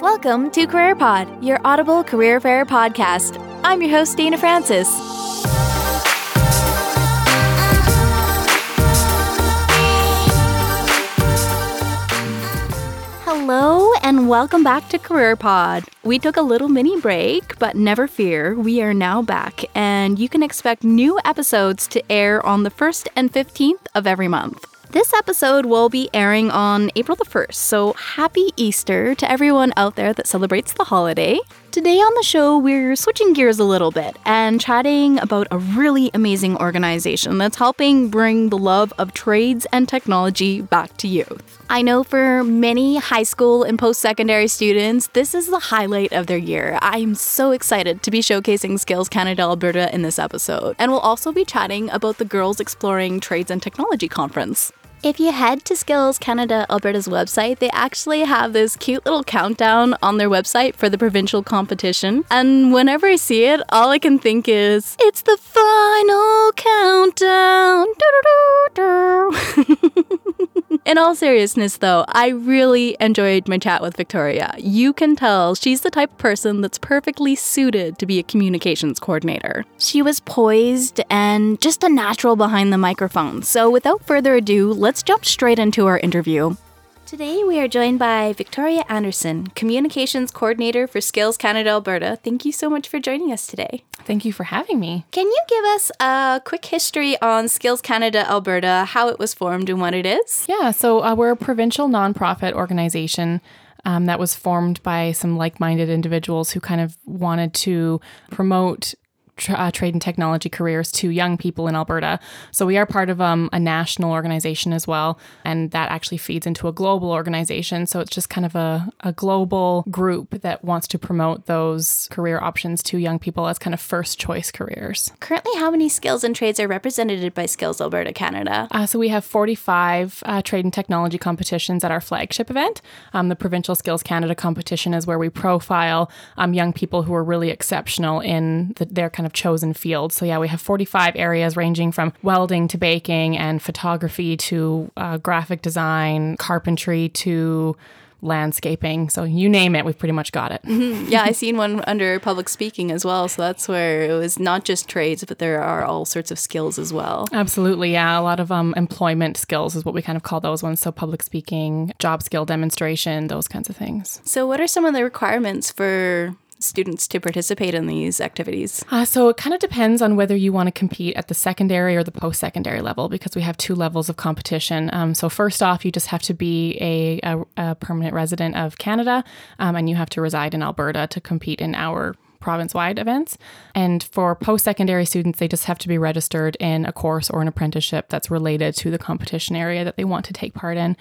Welcome to Career Pod, your Audible career fair podcast. I'm your host, Dana Francis. Hello and welcome back to Career Pod. We took a little mini break, but never fear, we are now back, and you can expect new episodes to air on the 1st and 15th of every month. This episode will be airing on April the 1st, so happy Easter to everyone out there that celebrates the holiday. Today on the show, we're switching gears a little bit and chatting about a really amazing organization that's helping bring the love of trades and technology back to youth. I know for many high school and post secondary students, this is the highlight of their year. I'm so excited to be showcasing Skills Canada Alberta in this episode, and we'll also be chatting about the Girls Exploring Trades and Technology Conference. If you head to Skills Canada Alberta's website, they actually have this cute little countdown on their website for the provincial competition. And whenever I see it, all I can think is, it's the final countdown. In all seriousness, though, I really enjoyed my chat with Victoria. You can tell she's the type of person that's perfectly suited to be a communications coordinator. She was poised and just a natural behind the microphone. So, without further ado, let's jump straight into our interview. Today, we are joined by Victoria Anderson, Communications Coordinator for Skills Canada Alberta. Thank you so much for joining us today. Thank you for having me. Can you give us a quick history on Skills Canada Alberta, how it was formed and what it is? Yeah, so uh, we're a provincial nonprofit organization um, that was formed by some like minded individuals who kind of wanted to promote tra- uh, trade and technology careers to young people in Alberta. So we are part of um, a national organization as well, and that actually feeds into a global organization. So it's just kind of a, a global group that wants to promote those career options to young people as kind of first choice careers. Currently, how many skills and trades are represented by Skills Alberta Canada? Uh, so we have 45 uh, trade and technology competitions at our flagship event. Um, the Provincial Skills Canada competition is where we profile um, young people who are really exceptional in the, their kind of chosen field. So, yeah, we have 45 areas ranging from welding to baking and photography to uh, graphic design, carpentry to landscaping. So you name it, we've pretty much got it. Mm-hmm. Yeah, I seen one under public speaking as well. So that's where it was not just trades, but there are all sorts of skills as well. Absolutely, yeah. A lot of um, employment skills is what we kind of call those ones. So public speaking, job skill demonstration, those kinds of things. So what are some of the requirements for students to participate in these activities? Uh, so it kind of depends on whether you want to compete at the secondary or the post secondary level because we have two levels of competition. Um, so, first off, you just have to be a, a, a permanent resident of Canada um, and you have to reside in Alberta to compete in our province wide events. And for post secondary students, they just have to be registered in a course or an apprenticeship that's related to the competition area that they want to take part in.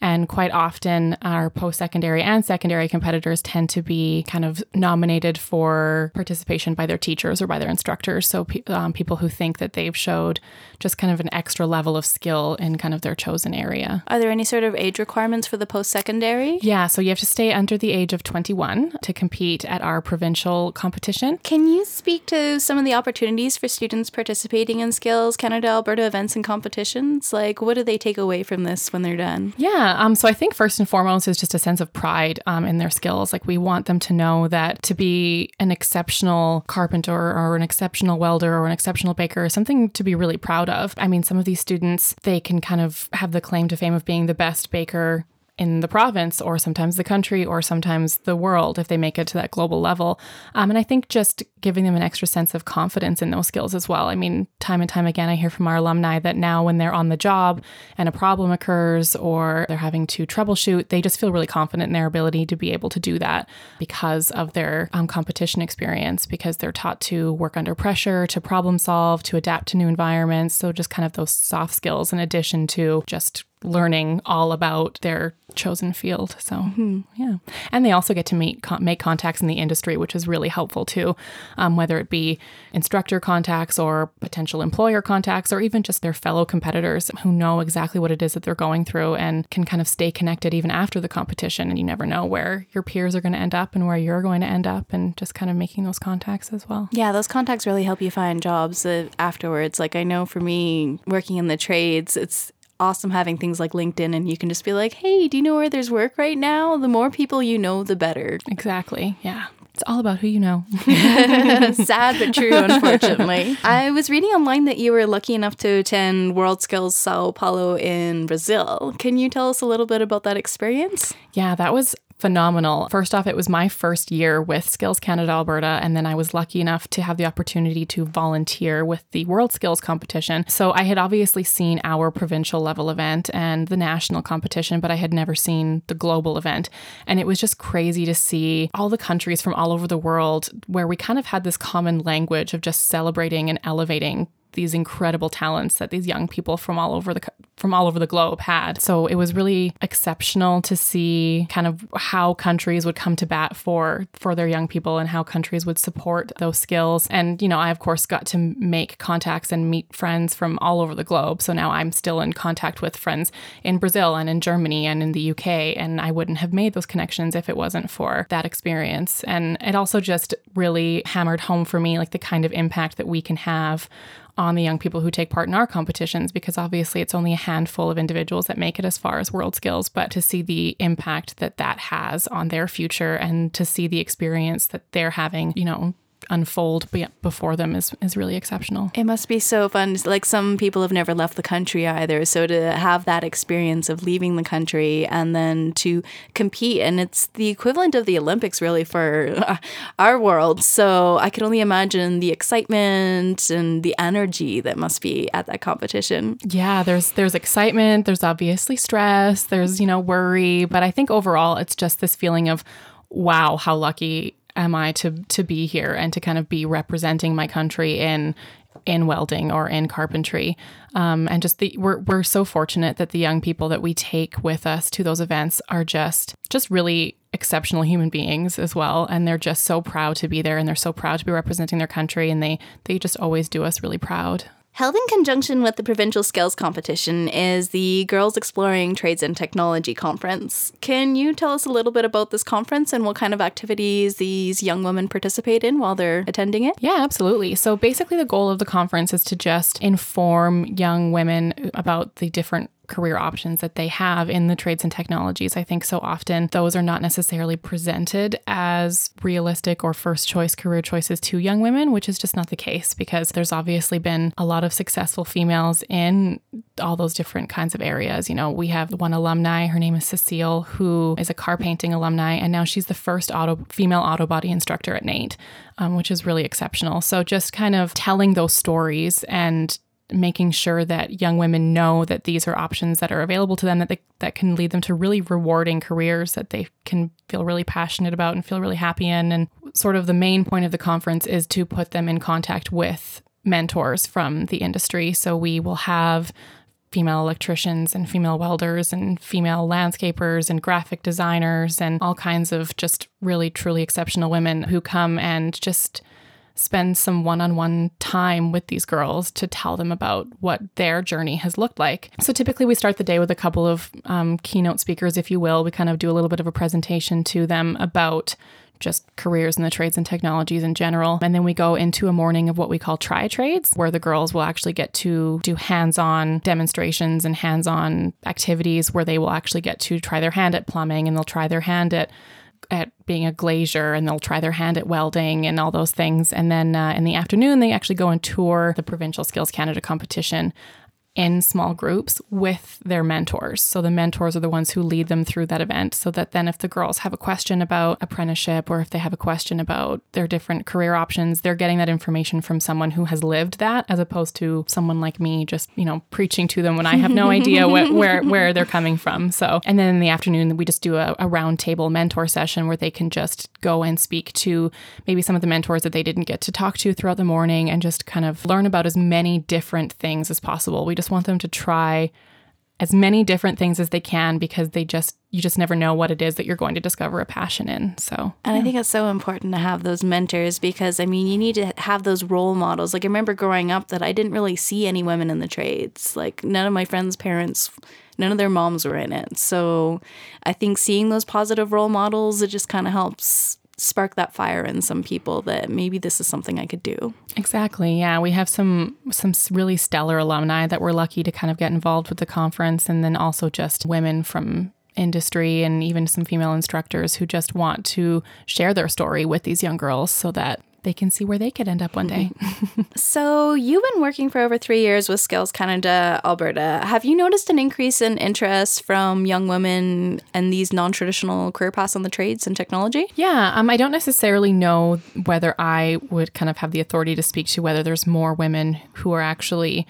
And quite often, our post secondary and secondary competitors tend to be kind of nominated for participation by their teachers or by their instructors. So, pe- um, people who think that they've showed just kind of an extra level of skill in kind of their chosen area. Are there any sort of age requirements for the post secondary? Yeah, so you have to stay under the age of 21 to compete at our provincial competition. Can you speak to some of the opportunities for students participating in Skills Canada Alberta events and competitions? Like, what do they take away from this when they're done? Yeah, um, so I think first and foremost is just a sense of pride um, in their skills. Like we want them to know that to be an exceptional carpenter or an exceptional welder or an exceptional baker is something to be really proud of. I mean, some of these students, they can kind of have the claim to fame of being the best baker in the province or sometimes the country or sometimes the world if they make it to that global level. Um, and I think just giving them an extra sense of confidence in those skills as well. I mean, time and time again, I hear from our alumni that now when they're on the job and a problem occurs or they're having to troubleshoot, they just feel really confident in their ability to be able to do that because of their um, competition experience, because they're taught to work under pressure, to problem solve, to adapt to new environments. So just kind of those soft skills in addition to just learning all about their chosen field. So, mm-hmm. yeah. And they also get to meet, make contacts in the industry, which is really helpful too, um, whether it be instructor contacts or potential employer contacts, or even just their fellow competitors who know exactly what it is that they're going through and can kind of stay connected even after the competition. And you never know where your peers are going to end up and where you're going to end up, and just kind of making those contacts as well. Yeah, those contacts really help you find jobs uh, afterwards. Like, I know for me, working in the trades, it's awesome having things like LinkedIn and you can just be like, hey, do you know where there's work right now? The more people you know, the better. Exactly. Yeah. It's all about who you know. Sad but true, unfortunately. I was reading online that you were lucky enough to attend World Skills Sao Paulo in Brazil. Can you tell us a little bit about that experience? Yeah, that was phenomenal. First off, it was my first year with Skills Canada Alberta, and then I was lucky enough to have the opportunity to volunteer with the World Skills competition. So I had obviously seen our provincial level event and the national competition, but I had never seen the global event. And it was just crazy to see all the countries from all over the world where we kind of had this common language of just celebrating and elevating these incredible talents that these young people from all over the from all over the globe had. So it was really exceptional to see kind of how countries would come to bat for for their young people and how countries would support those skills. And you know, I of course got to make contacts and meet friends from all over the globe. So now I'm still in contact with friends in Brazil and in Germany and in the UK and I wouldn't have made those connections if it wasn't for that experience. And it also just really hammered home for me like the kind of impact that we can have on the young people who take part in our competitions because obviously it's only a handful of individuals that make it as far as world skills but to see the impact that that has on their future and to see the experience that they're having you know unfold before them is, is really exceptional. It must be so fun. Like some people have never left the country either. So to have that experience of leaving the country and then to compete, and it's the equivalent of the Olympics really for our world. So I can only imagine the excitement and the energy that must be at that competition. Yeah, there's there's excitement, there's obviously stress, there's, you know, worry, but I think overall it's just this feeling of wow, how lucky am I to to be here and to kind of be representing my country in in welding or in carpentry. Um, and just the we're we're so fortunate that the young people that we take with us to those events are just just really exceptional human beings as well. And they're just so proud to be there and they're so proud to be representing their country. And they they just always do us really proud Held in conjunction with the Provincial Skills Competition is the Girls Exploring Trades and Technology Conference. Can you tell us a little bit about this conference and what kind of activities these young women participate in while they're attending it? Yeah, absolutely. So basically, the goal of the conference is to just inform young women about the different career options that they have in the trades and technologies. I think so often those are not necessarily presented as realistic or first choice career choices to young women, which is just not the case because there's obviously been a lot of successful females in all those different kinds of areas. You know, we have one alumni, her name is Cecile, who is a car painting alumni, and now she's the first auto female auto body instructor at NAIT, Um, which is really exceptional. So, just kind of telling those stories and making sure that young women know that these are options that are available to them that they, that can lead them to really rewarding careers that they can feel really passionate about and feel really happy in. And sort of the main point of the conference is to put them in contact with mentors from the industry. So we will have female electricians and female welders and female landscapers and graphic designers and all kinds of just really truly exceptional women who come and just spend some one on one time with these girls to tell them about what their journey has looked like. So typically, we start the day with a couple of um, keynote speakers, if you will. We kind of do a little bit of a presentation to them about just careers in the trades and technologies in general. And then we go into a morning of what we call try trades, where the girls will actually get to do hands on demonstrations and hands on activities where they will actually get to try their hand at plumbing and they'll try their hand at at being a glazier and they'll try their hand at welding and all those things. And then uh, in the afternoon, they actually go and tour the Provincial Skills Canada competition in small groups with their mentors. So the mentors are the ones who lead them through that event so that then if the girls have a question about apprenticeship or if they have a question about their different career options, they're getting that information from someone who has lived that as opposed to someone like me just, you know, preaching to them when I have no idea what, where where they're coming from. So, and then in the afternoon we just do a, a roundtable mentor session where they can just go and speak to maybe some of the mentors that they didn't get to talk to throughout the morning and just kind of learn about as many different things as possible. We just just want them to try as many different things as they can because they just you just never know what it is that you're going to discover a passion in so. And yeah. i think it's so important to have those mentors because i mean you need to have those role models. Like i remember growing up that i didn't really see any women in the trades. Like none of my friends parents none of their moms were in it. So i think seeing those positive role models it just kind of helps spark that fire in some people that maybe this is something I could do. Exactly. Yeah, we have some some really stellar alumni that we're lucky to kind of get involved with the conference and then also just women from industry and even some female instructors who just want to share their story with these young girls so that they can see where they could end up one day. so, you've been working for over three years with Skills Canada Alberta. Have you noticed an increase in interest from young women and these non traditional career paths on the trades and technology? Yeah, um, I don't necessarily know whether I would kind of have the authority to speak to whether there's more women who are actually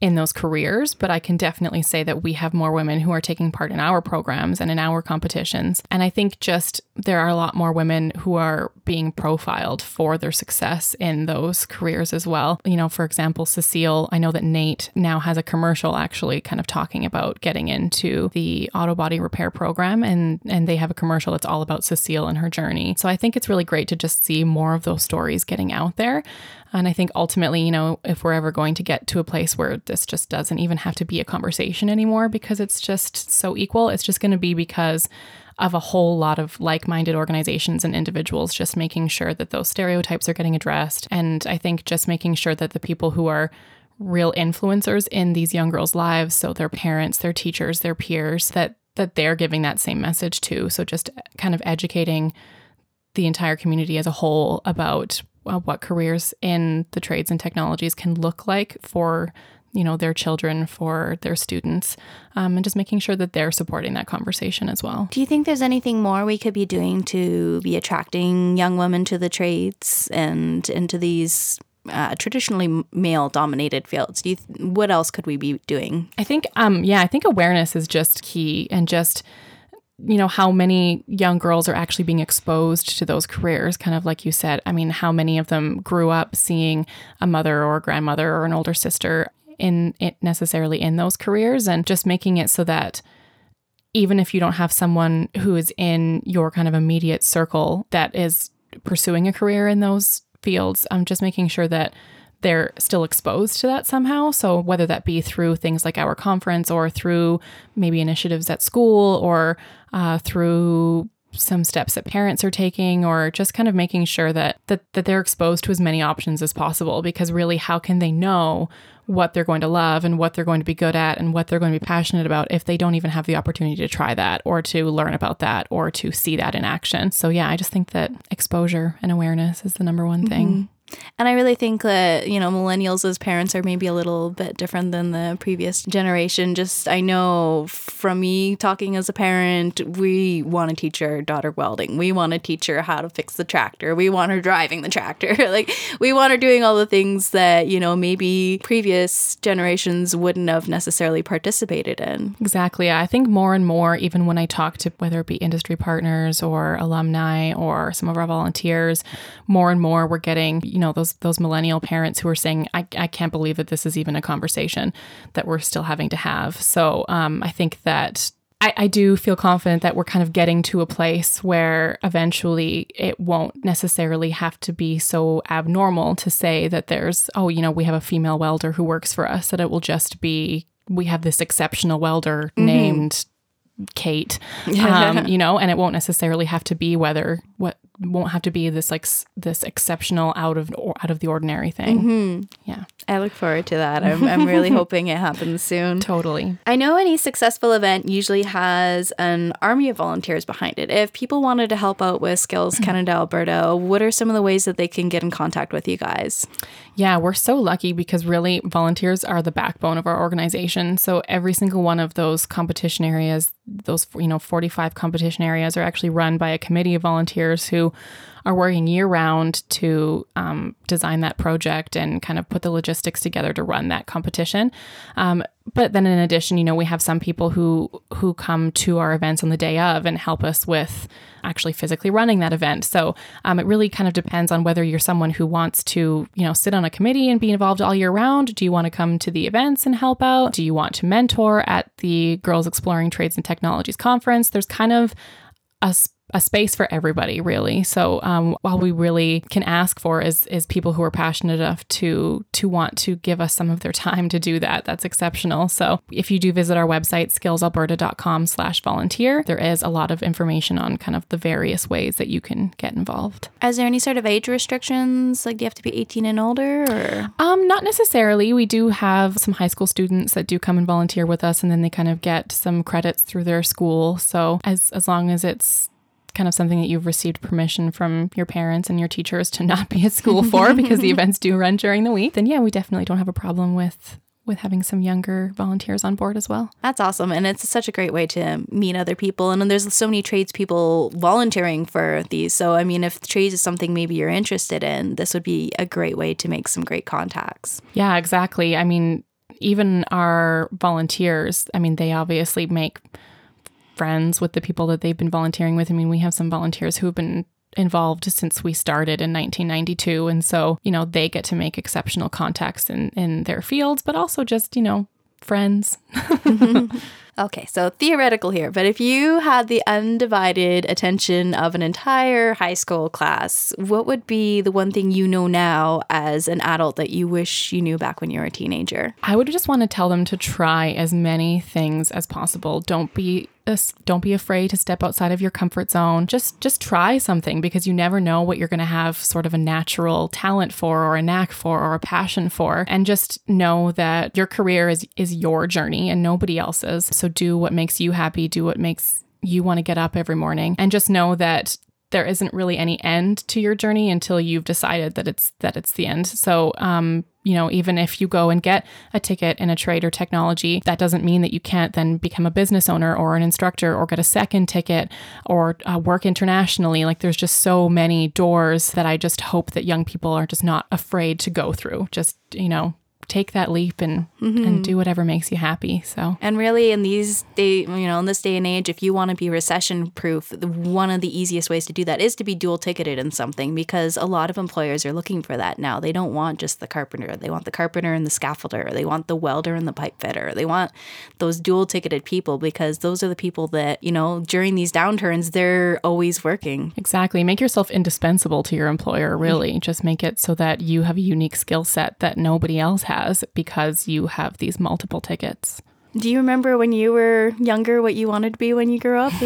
in those careers, but I can definitely say that we have more women who are taking part in our programs and in our competitions. And I think just there are a lot more women who are being profiled for their success in those careers as well. You know, for example, Cecile, I know that NAIT now has a commercial actually kind of talking about getting into the auto body repair program and and they have a commercial that's all about Cecile and her journey. So I think it's really great to just see more of those stories getting out there. And I think ultimately, you know, if we're ever going to get to a place where this just doesn't even have to be a conversation anymore because it's just so equal, it's just going to be because of a whole lot of like minded organizations and individuals just making sure that those stereotypes are getting addressed. And I think just making sure that the people who are real influencers in these young girls' lives, so their parents, their teachers, their peers, that that they're giving that same message too. So just kind of educating the entire community as a whole about uh, what careers in the trades and technologies can look like for you know their children for their students um, and just making sure that they're supporting that conversation as well. Do you think there's anything more we could be doing to be attracting young women to the trades and into these uh, traditionally male dominated fields? Do you th- what else could we be doing? I think um yeah i think awareness is just key and just you know how many young girls are actually being exposed to those careers. Kind of like you said i mean how many of them grew up seeing a mother or a grandmother or an older sister in it necessarily in those careers and just making it so that even if you don't have someone who is in your kind of immediate circle that is pursuing a career in those fields i'm just making sure that they're still exposed to that somehow. So, whether that be through things like our conference or through maybe initiatives at school or uh, through some steps that parents are taking or just kind of making sure that, that that they're exposed to as many options as possible because really how can they know what they're going to love and what they're going to be good at and what they're going to be passionate about if they don't even have the opportunity to try that or to learn about that or to see that in action. So yeah, I just think that exposure and awareness is the number one thing. Mm-hmm. And I really think that, you know, millennials as parents are maybe a little bit different than the previous generation. Just, I know from me talking as a parent, we want to teach our daughter welding. We want to teach her how to fix the tractor. We want her driving the tractor. like, we want her doing all the things that, you know, maybe previous generations wouldn't have necessarily participated in. Exactly. I think more and more, even when I talk to whether it be industry partners or alumni or some of our volunteers, more and more we're getting, you know, those those millennial parents who are saying, I, I can't believe that this is even a conversation that we're still having to have. So um, I think that I, I do feel confident that we're kind of getting to a place where eventually it won't necessarily have to be so abnormal to say that there's, oh, you know, we have a female welder who works for us, that it will just be we have this exceptional welder mm-hmm. named Kate, um, you know, and it won't necessarily have to be whether what won't have to be this like s- this exceptional out of out of the ordinary thing. Mm-hmm. Yeah, I look forward to that. I'm, I'm really hoping it happens soon. Totally. I know any successful event usually has an army of volunteers behind it. If people wanted to help out with Skills. Canada Alberta, what are some of the ways that they can get in contact with you guys? Yeah, we're so lucky because really volunteers are the backbone of our organization. So every single one of those competition areas, those you know 45 competition areas are actually run by a committee of volunteers who are working year round to um, design that project and kind of put the logistics together to run that competition. Um, but then in addition, you know, we have some people who who come to our events on the day of and help us with actually physically running that event. So um, it really kind of depends on whether you're someone who wants to, you know, sit on a committee and be involved all year round. Do you want to come to the events and help out? Do you want to mentor at the Girls Exploring Trades and Technologies conference? There's kind of a a space for everybody really. So um, while we really can ask for is is people who are passionate enough to to want to give us some of their time to do that. That's exceptional. So if you do visit our website skillsalberta.com slash volunteer there is a lot of information on kind of the various ways that you can get involved. Is there any sort of age restrictions? Like do you have to be 18 and older or? Um not necessarily. We do have some high school students that do come and volunteer with us and then they kind of get some credits through their school. So as as long as it's kind of something that you've received permission from your parents and your teachers to not be at school for because the events do run during the week, then yeah, we definitely don't have a problem with with having some younger volunteers on board as well. That's awesome. And it's such a great way to meet other people. And there's so many tradespeople volunteering for these. So, I mean, if trades is something maybe you're interested in, this would be a great way to make some great contacts. Yeah, exactly. I mean, even our volunteers, I mean, they obviously make friends with the people that they've been volunteering with. I mean, we have some volunteers who have been involved since we started in 1992 and so you know they get to make exceptional contacts in in their fields but also just you know friends Okay, so theoretical here, but if you had the undivided attention of an entire high school class, what would be the one thing you know now as an adult that you wish you knew back when you were a teenager? I would just want to tell them to try as many things as possible. Don't be don't be afraid to step outside of your comfort zone. Just just try something because you never know what you're going to have sort of a natural talent for or a knack for or a passion for. And just know that your career is is your journey and nobody else's. So do what makes you happy, do what makes you want to get up every morning and just know that there isn't really any end to your journey until you've decided that it's that it's the end. So um you know, even if you go and get a ticket in a trade or technology, that doesn't mean that you can't then become a business owner or an instructor or get a second ticket or uh, work internationally. Like there's just so many doors that I just hope that young people are just not afraid to go through. Just, you know, take that leap and mm-hmm. and do whatever makes you happy. So and really in these day you know in this day and age, if you want to be recession proof, one of the easiest ways to do that is to be dual ticketed in something because a lot of employers are looking for that now. They don't want just the carpenter; they want the carpenter and the scaffolder. They want the welder and the pipe fitter. They want those dual ticketed people because those are the people that you know during these downturns they're always working. Exactly. Make yourself indispensable to your employer. Really, mm-hmm. just make it so that you have a unique skill set that nobody else has has because you have these multiple tickets. Do you remember when you were younger what you wanted to be when you grew up?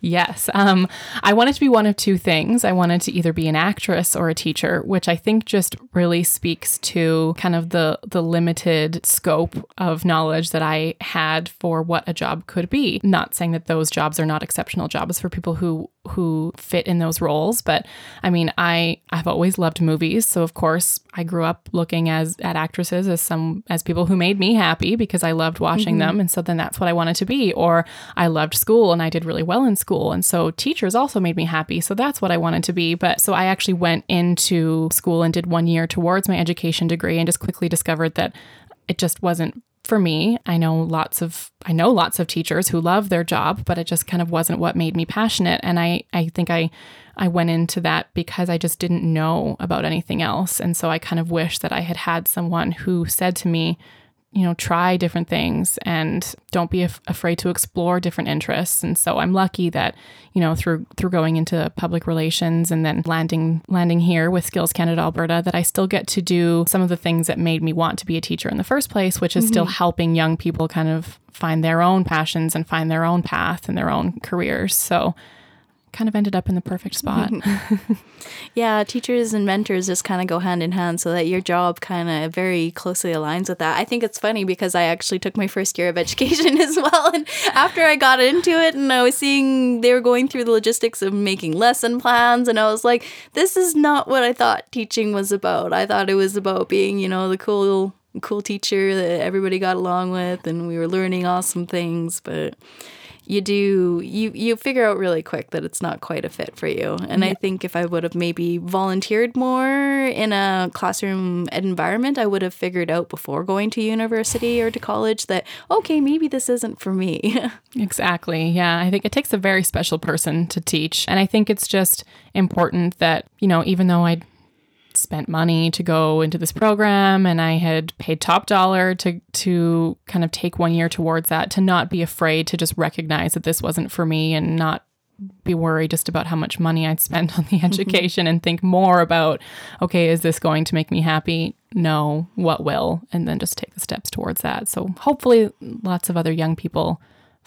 Yes. Um, I wanted to be one of two things. I wanted to either be an actress or a teacher, which I think just really speaks to kind of the the limited scope of knowledge that I had for what a job could be. Not saying that those jobs are not exceptional jobs for people who who fit in those roles, but I mean, I I've always loved movies, so of course I grew up looking as at actresses as some as people who made me happy because I loved watching mm-hmm. them, and so then that's what I wanted to be. Or I loved school and I did really well in school school. And so teachers also made me happy. So that's what I wanted to be. But so I actually went into school and did one year towards my education degree and just quickly discovered that it just wasn't for me. I know lots of I know lots of teachers who love their job, but it just kind of wasn't what made me passionate. And I I think I I went into that because I just didn't know about anything else. And so I kind of wish that I had had someone who said to me, you know, try different things and don't be af- afraid to explore different interests. And so I'm lucky that, you know, through through going into public relations and then landing landing here with Skills Canada Alberta that I still get to do some of the things that made me want to be a teacher in the first place, which is mm-hmm. still helping young people kind of find their own passions and find their own path and their own careers. So kind of ended up in the perfect spot. yeah, teachers and mentors just kind of go hand in hand so that your job kind of very closely aligns with that. I think it's funny because I actually took my first year of education as well. And after I got into it and I was seeing they were going through the logistics of making lesson plans, and I was like, this is not what I thought teaching was about. I thought it was about being, you know, the cool cool teacher that everybody got along with and we were learning awesome things but you do you you figure out really quick that it's not quite a fit for you. And yeah. I think if I would have maybe volunteered more in a classroom environment, I would have figured out before going to university or to college that okay, maybe this isn't for me. exactly. Yeah, I think it takes a very special person to teach. And I think it's just important that, you know, even though I spent money to go into this program and I had paid top dollar to to kind of take one year towards that to not be afraid to just recognize that this wasn't for me and not be worried just about how much money I'd spend on the education and think more about, okay, is this going to make me happy? No, what will? And then just take the steps towards that. So hopefully, lots of other young people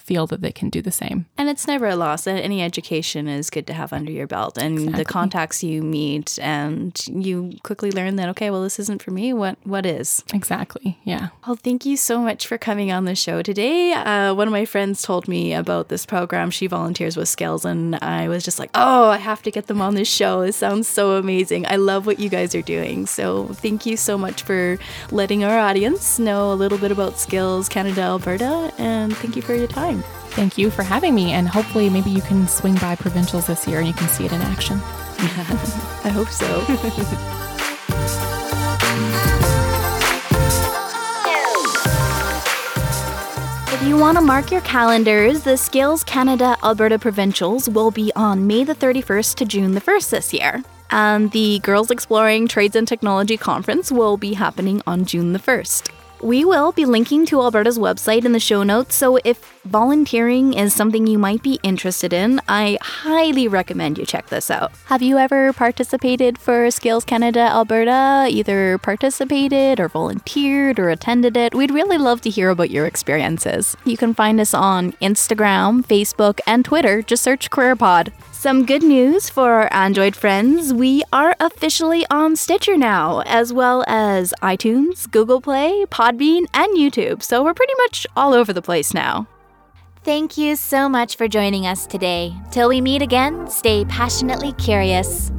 feel that they can do the same. And it's never a loss. Any education is good to have under your belt. And exactly. the contacts you meet and you quickly learn that okay, well this isn't for me. What what is? Exactly. Yeah. Well, thank you so much for coming on the show today. Uh, one of my friends told me about this program. She volunteers with Skills and I was just like, "Oh, I have to get them on this show. It sounds so amazing. I love what you guys are doing." So, thank you so much for letting our audience know a little bit about Skills Canada Alberta and thank you for your time time. Thank you for having me, and hopefully, maybe you can swing by Provincials this year and you can see it in action. I hope so. If you want to mark your calendars, the Skills Canada Alberta Provincials will be on May the 31st to June the 1st this year. And the Girls Exploring Trades and Technology Conference will be happening on June the 1st. We will be linking to Alberta's website in the show notes, so if volunteering is something you might be interested in, I highly recommend you check this out. Have you ever participated for Skills Canada Alberta? Either participated or volunteered or attended it? We'd really love to hear about your experiences. You can find us on Instagram, Facebook, and Twitter. Just search CareerPod. Some good news for our Android friends we are officially on Stitcher now, as well as iTunes, Google Play, Podbean, and YouTube, so we're pretty much all over the place now. Thank you so much for joining us today. Till we meet again, stay passionately curious.